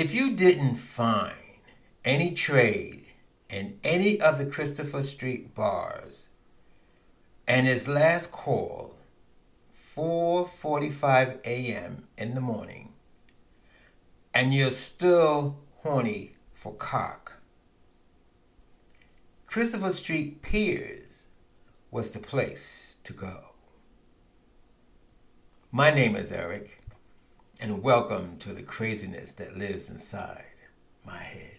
If you didn't find any trade in any of the Christopher Street bars and his last call 4:45 a.m. in the morning and you're still horny for cock Christopher Street Piers was the place to go. My name is Eric, and welcome to the craziness that lives inside my head.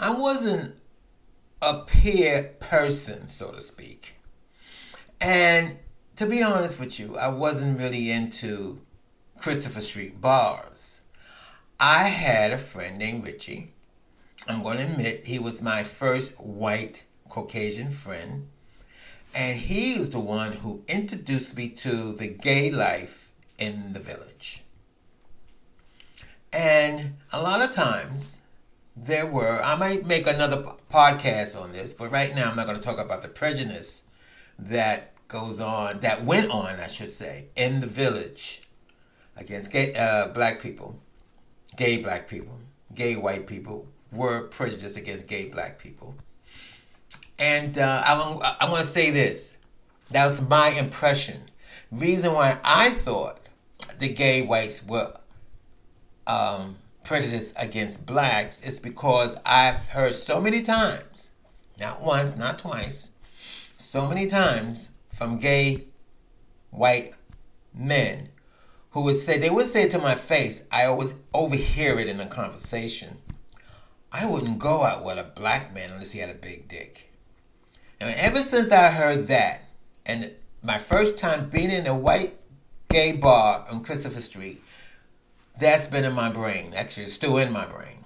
I wasn't a pier person, so to speak. And to be honest with you, I wasn't really into Christopher Street bars. I had a friend named Richie. I'm going to admit he was my first white Caucasian friend. And he was the one who introduced me to the gay life in the village. And a lot of times there were, I might make another podcast on this, but right now I'm not going to talk about the prejudice that goes on, that went on, I should say, in the village against gay, uh, black people, gay black people, gay white people were prejudiced against gay black people. And uh, I, I want to say this. That was my impression. Reason why I thought the gay whites were um, prejudiced against blacks is because I've heard so many times, not once, not twice, so many times from gay white men who would say, they would say it to my face, I always overhear it in a conversation. I wouldn't go out with a black man unless he had a big dick. And ever since I heard that, and my first time being in a white gay bar on Christopher Street, that's been in my brain. Actually, it's still in my brain.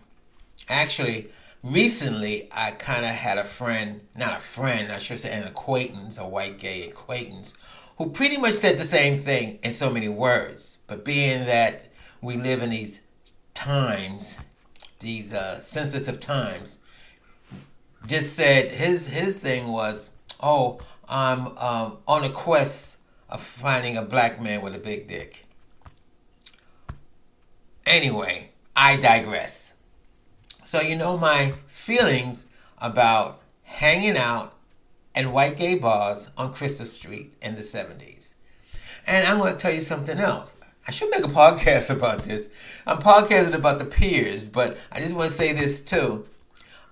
Actually, recently I kind of had a friend, not a friend, I should say an acquaintance, a white gay acquaintance, who pretty much said the same thing in so many words. But being that we live in these times, these uh, sensitive times, just said his his thing was, oh, I'm um, on a quest of finding a black man with a big dick. Anyway, I digress. So you know my feelings about hanging out in white gay bars on Christopher Street in the 70s. And I'm going to tell you something else. I should make a podcast about this. I'm podcasting about the piers, but I just want to say this too.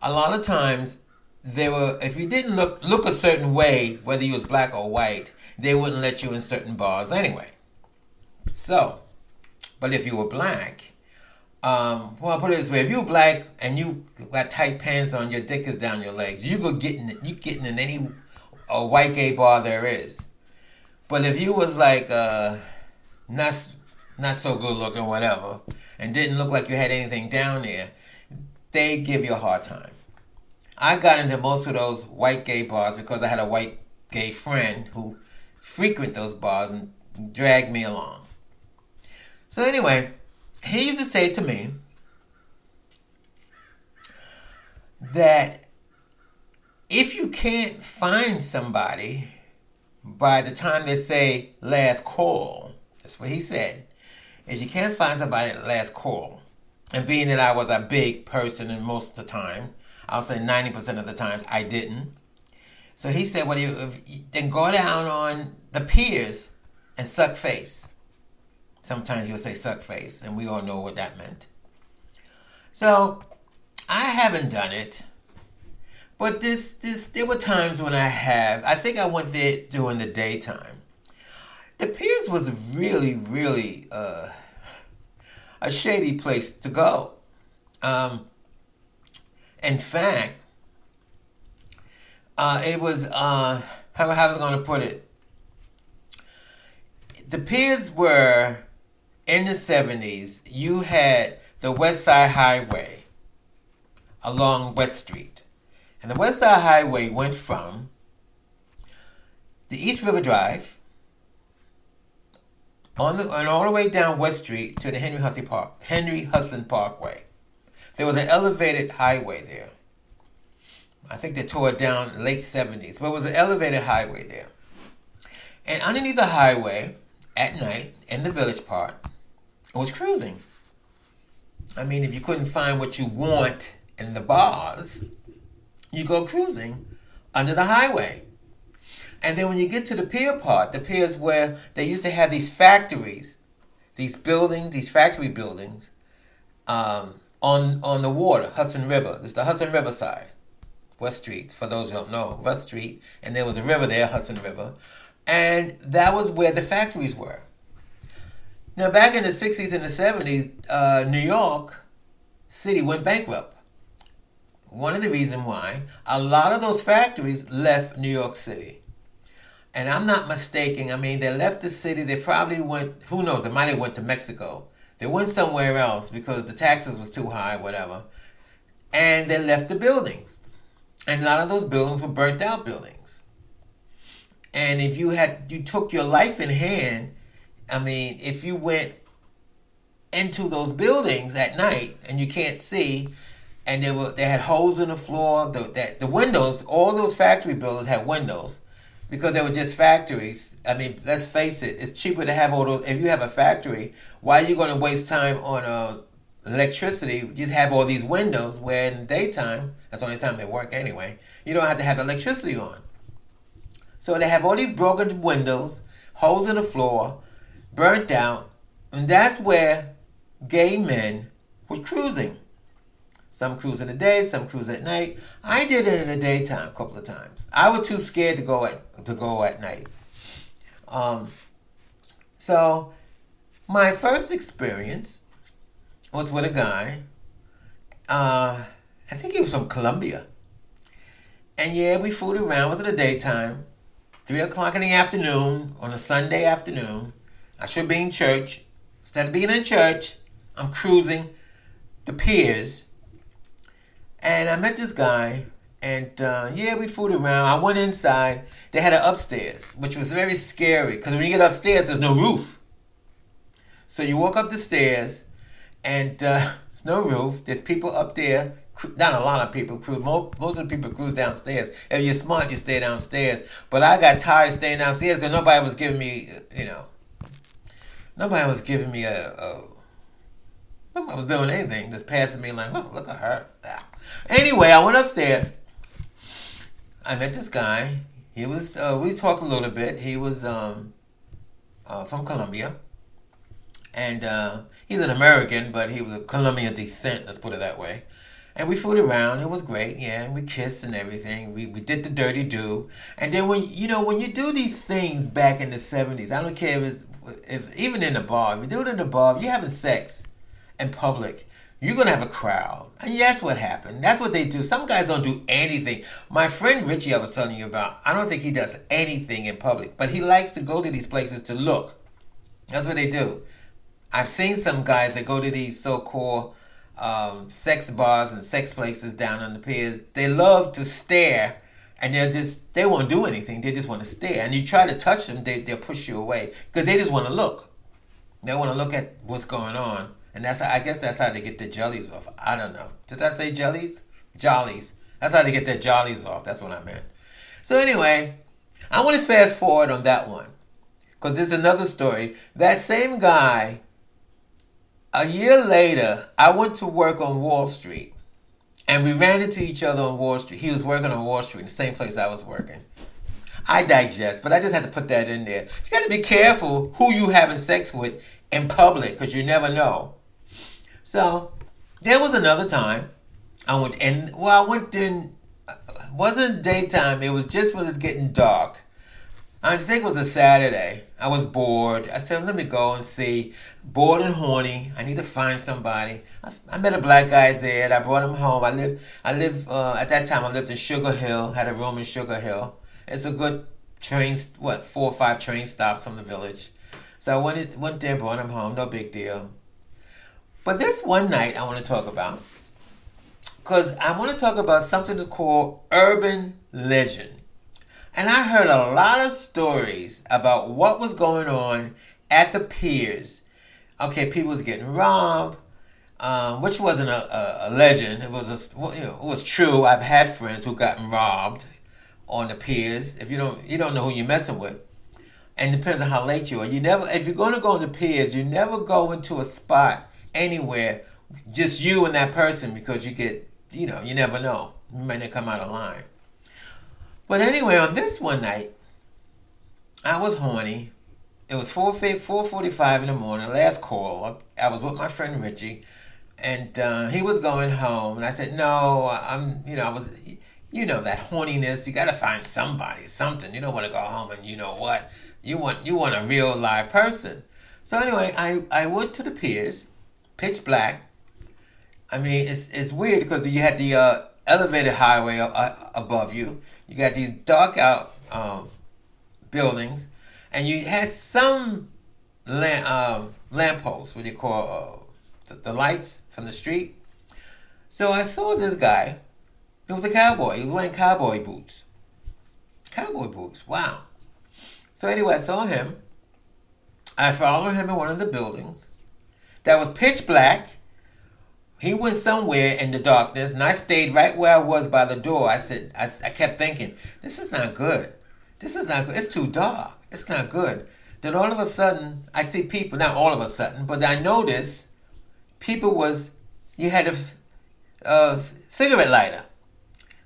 A lot of times, there were if you didn't look look a certain way, whether you was black or white, they wouldn't let you in certain bars anyway. So, but if you were black, um, well, I'll put it this way: if you're black and you got tight pants on, your dick is down your legs. You go getting you getting in any a white gay bar there is. But if you was like uh, not not so good looking, whatever, and didn't look like you had anything down there, they give you a hard time. I got into most of those white gay bars because I had a white gay friend who frequent those bars and dragged me along. So anyway, he used to say to me that if you can't find somebody by the time they say last call, that's what he said. If you can't find somebody at last call, and being that I was a big person and most of the time, I'll say 90% of the times I didn't. So he said, well, you, then go down on the piers and suck face. Sometimes he would say suck face, and we all know what that meant. So I haven't done it. But this this there were times when I have. I think I went there during the daytime. The Piers was really, really uh, a shady place to go. Um, in fact, uh, it was uh, how how I going to put it? The Piers were in the 70s, you had the West Side Highway along West Street. And the West Side Highway went from the East River Drive on the, and all the way down West Street to the Henry Hudson, Park, Henry Hudson Parkway. There was an elevated highway there. I think they tore it down late 70s, but it was an elevated highway there. And underneath the highway, at night, in the village part, it was cruising. I mean, if you couldn't find what you want in the bars, you go cruising under the highway. And then when you get to the pier part, the pier is where they used to have these factories, these buildings, these factory buildings, um, on on the water, Hudson River. It's the Hudson River side, West Street. For those who don't know, West Street, and there was a river there, Hudson River, and that was where the factories were. Now, back in the '60s and the '70s, uh, New York City went bankrupt. One of the reasons why a lot of those factories left New York City and I'm not mistaken. I mean, they left the city. They probably went. Who knows? They might have went to Mexico. They went somewhere else because the taxes was too high, whatever. And they left the buildings, and a lot of those buildings were burnt out buildings. And if you had you took your life in hand, I mean, if you went into those buildings at night and you can't see, and they were they had holes in the floor, the that the windows, all those factory buildings had windows because they were just factories. I mean, let's face it, it's cheaper to have all those. If you have a factory, why are you going to waste time on uh, electricity? You just have all these windows where in daytime, that's the only time they work anyway, you don't have to have electricity on. So they have all these broken windows, holes in the floor, burnt out, and that's where gay men were cruising. Some cruise in the day, some cruise at night. I did it in the daytime a couple of times. I was too scared to go at to go at night. Um, so my first experience was with a guy. Uh, I think he was from Colombia. And yeah, we fooled around. It was in the daytime, three o'clock in the afternoon on a Sunday afternoon. I should be in church. Instead of being in church, I'm cruising the piers and I met this guy, and uh, yeah, we fooled around. I went inside. They had an upstairs, which was very scary because when you get upstairs, there's no roof. So you walk up the stairs, and uh, there's no roof. There's people up there. Not a lot of people. Most, most of the people cruise downstairs. If you're smart, you stay downstairs. But I got tired of staying downstairs because nobody was giving me, you know, nobody was giving me a, a nobody was doing anything. Just passing me like, oh, look at her. Ah. Anyway, I went upstairs. I met this guy. He was. Uh, we talked a little bit. He was um, uh, from Colombia, and uh, he's an American, but he was of Colombian descent. Let's put it that way. And we fooled around. It was great. Yeah, and we kissed and everything. We we did the dirty do. And then when you know when you do these things back in the seventies, I don't care if it's if even in the bar. If you do it in the bar, if you're having sex in public you're gonna have a crowd. And that's what happened. That's what they do. Some guys don't do anything. My friend Richie, I was telling you about, I don't think he does anything in public, but he likes to go to these places to look. That's what they do. I've seen some guys that go to these so-called um, sex bars and sex places down on the piers. They love to stare, and they're just they won't do anything. They just want to stare. And you try to touch them, they they'll push you away because they just want to look. They want to look at what's going on and that's how, I guess that's how they get their jellies off. I don't know. Did I say jellies? Jollies. That's how they get their jollies off. That's what I meant. So anyway, I want to fast forward on that one because there's another story. That same guy. A year later, I went to work on Wall Street, and we ran into each other on Wall Street. He was working on Wall Street, in the same place I was working. I digest, but I just had to put that in there. You got to be careful who you having sex with in public because you never know. So there was another time I went and well I went in wasn't daytime. It was just when it's getting dark. I think it was a Saturday. I was bored. I said, let me go and see. Bored and horny. I need to find somebody. I, I met a black guy there. And I brought him home. I live. I live. Uh, at that time, I lived in Sugar Hill. Had a room in Sugar Hill. It's a good train. What four or five train stops from the village. So I went went there, brought him home. No big deal. But this one night I want to talk about because I want to talk about something to call urban legend. And I heard a lot of stories about what was going on at the piers. Okay, people was getting robbed. um, which wasn't a, a, a, legend. It was a, you know, it was true. I've had friends who gotten robbed on the piers. If you don't, you don't know who you're messing with, and depends on how late you are. You never, if you're going to go on the piers, you never go into a spot anywhere, just you and that person because you get, you know, you never know. You might not come out of line. But anyway, on this one night, I was horny. It was 4, 4.45 in the morning, last call. I was with my friend Richie and uh, he was going home, and I said, "No, I'm." You know, I was. You know that horniness. You got to find somebody, something. You don't want to go home and you know what you want. You want a real live person. So anyway, I I went to the piers, pitch black. I mean, it's it's weird because you had the uh, elevated highway uh, above you. You got these dark out um, buildings, and you had some lamp um, lampposts, what you call uh, the, the lights from the street. So I saw this guy. He was a cowboy. He was wearing cowboy boots. Cowboy boots. Wow. So anyway, I saw him. I followed him in one of the buildings that was pitch black. He went somewhere in the darkness, and I stayed right where I was by the door. I said, I, I kept thinking, this is not good. This is not good. It's too dark. It's not good. Then all of a sudden, I see people, not all of a sudden, but I noticed people was you had a, a cigarette lighter.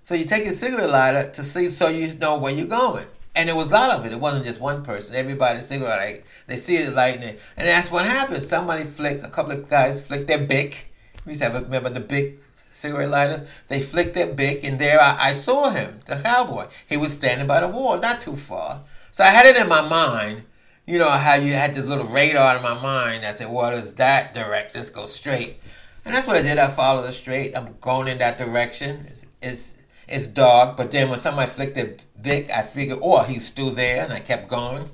So you take your cigarette lighter to see so you know where you're going. And there was a lot of it. It wasn't just one person. Everybody cigarette light. They see it lightning. and that's what happened. Somebody flicked. A couple of guys flicked their bic. We used to have remember the Bic cigarette lighter. They flicked their bic, and there I, I saw him, the cowboy. He was standing by the wall, not too far. So I had it in my mind you know how you had this little radar in my mind that said, "What is that direction? Let's go straight." And that's what I did. I followed it straight. I'm going in that direction. It's, it's, it's dark, but then when somebody flicked the Bic, I figured, oh, he's still there, and I kept going.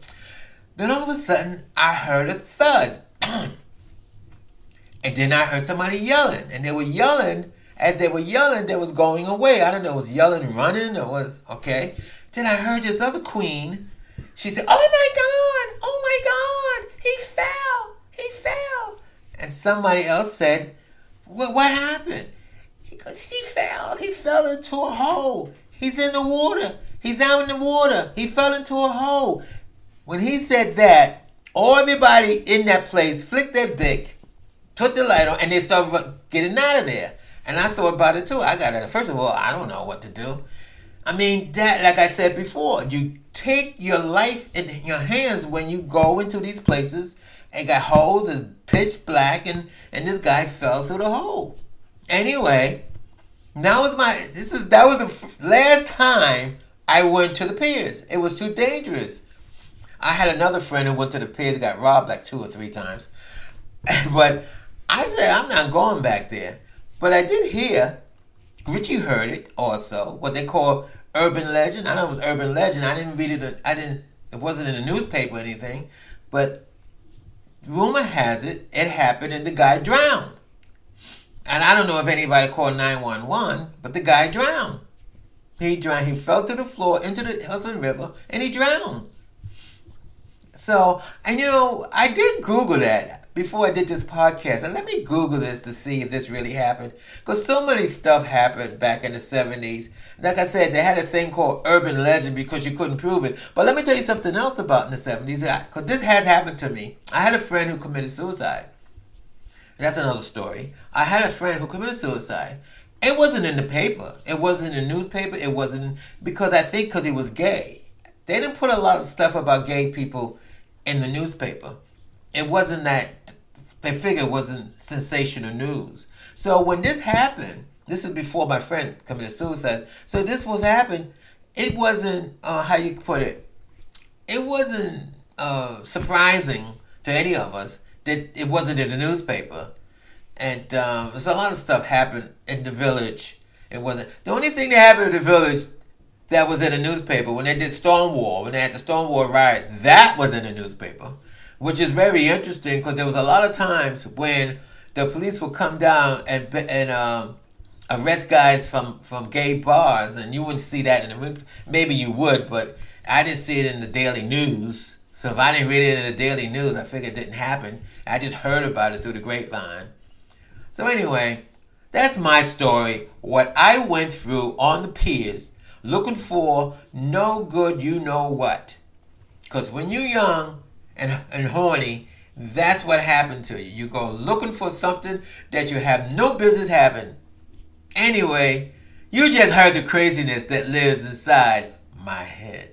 Then all of a sudden, I heard a thud. and then I heard somebody yelling, and they were yelling. As they were yelling, they was going away. I don't know, it was yelling, running, or was okay. Then I heard this other queen. She said, "Oh my God! oh my God, he fell, he fell. And somebody else said, what, what happened? Goes, he fell, he fell into a hole. He's in the water. He's out in the water. He fell into a hole. When he said that, all everybody in that place flicked their bic, put the light on, and they started getting out of there. And I thought about it too. I got it. First of all, I don't know what to do. I mean, that, like I said before, you take your life in your hands when you go into these places and got holes is pitch black and and this guy fell through the hole. Anyway, now was my this is that was the last time I went to the piers. It was too dangerous. I had another friend who went to the piers, got robbed like two or three times, but I said I'm not going back there. But I did hear Richie heard it also. What they call urban legend. I know it was urban legend. I didn't read it. I didn't. It wasn't in the newspaper or anything, but rumor has it it happened and the guy drowned. And I don't know if anybody called nine one one, but the guy drowned. He drowned. He fell to the floor into the Hudson River and he drowned. So, and you know, I did Google that before I did this podcast, and let me Google this to see if this really happened. Because so many stuff happened back in the 70s. Like I said, they had a thing called urban legend because you couldn't prove it. But let me tell you something else about in the 70s. Because this has happened to me. I had a friend who committed suicide. That's another story. I had a friend who committed suicide. It wasn't in the paper. It wasn't in the newspaper. It wasn't because I think because he was gay. They didn't put a lot of stuff about gay people in the newspaper it wasn't that they figured it wasn't sensational news. So when this happened, this is before my friend committed suicide. So this was happened. It wasn't uh, how you put it. It wasn't uh, surprising to any of us that it wasn't in the newspaper. And um, there's a lot of stuff happened in the village. It wasn't the only thing that happened in the village that was in the newspaper when they did Stonewall, when they had the Stonewall riots. That was in the newspaper which is very interesting because there was a lot of times when the police would come down and and um, arrest guys from from gay bars, and you wouldn't see that in the maybe you would, but I didn't see it in the daily news. So if I didn't read it in the daily news, I figured it didn't happen. I just heard about it through the grapevine. So anyway, that's my story. What I went through on the piers, looking for no good, you know what. Because when you're young and, and horny, that's what happened to you. You go looking for something that you have no business having. Anyway, you just heard the craziness that lives inside my head.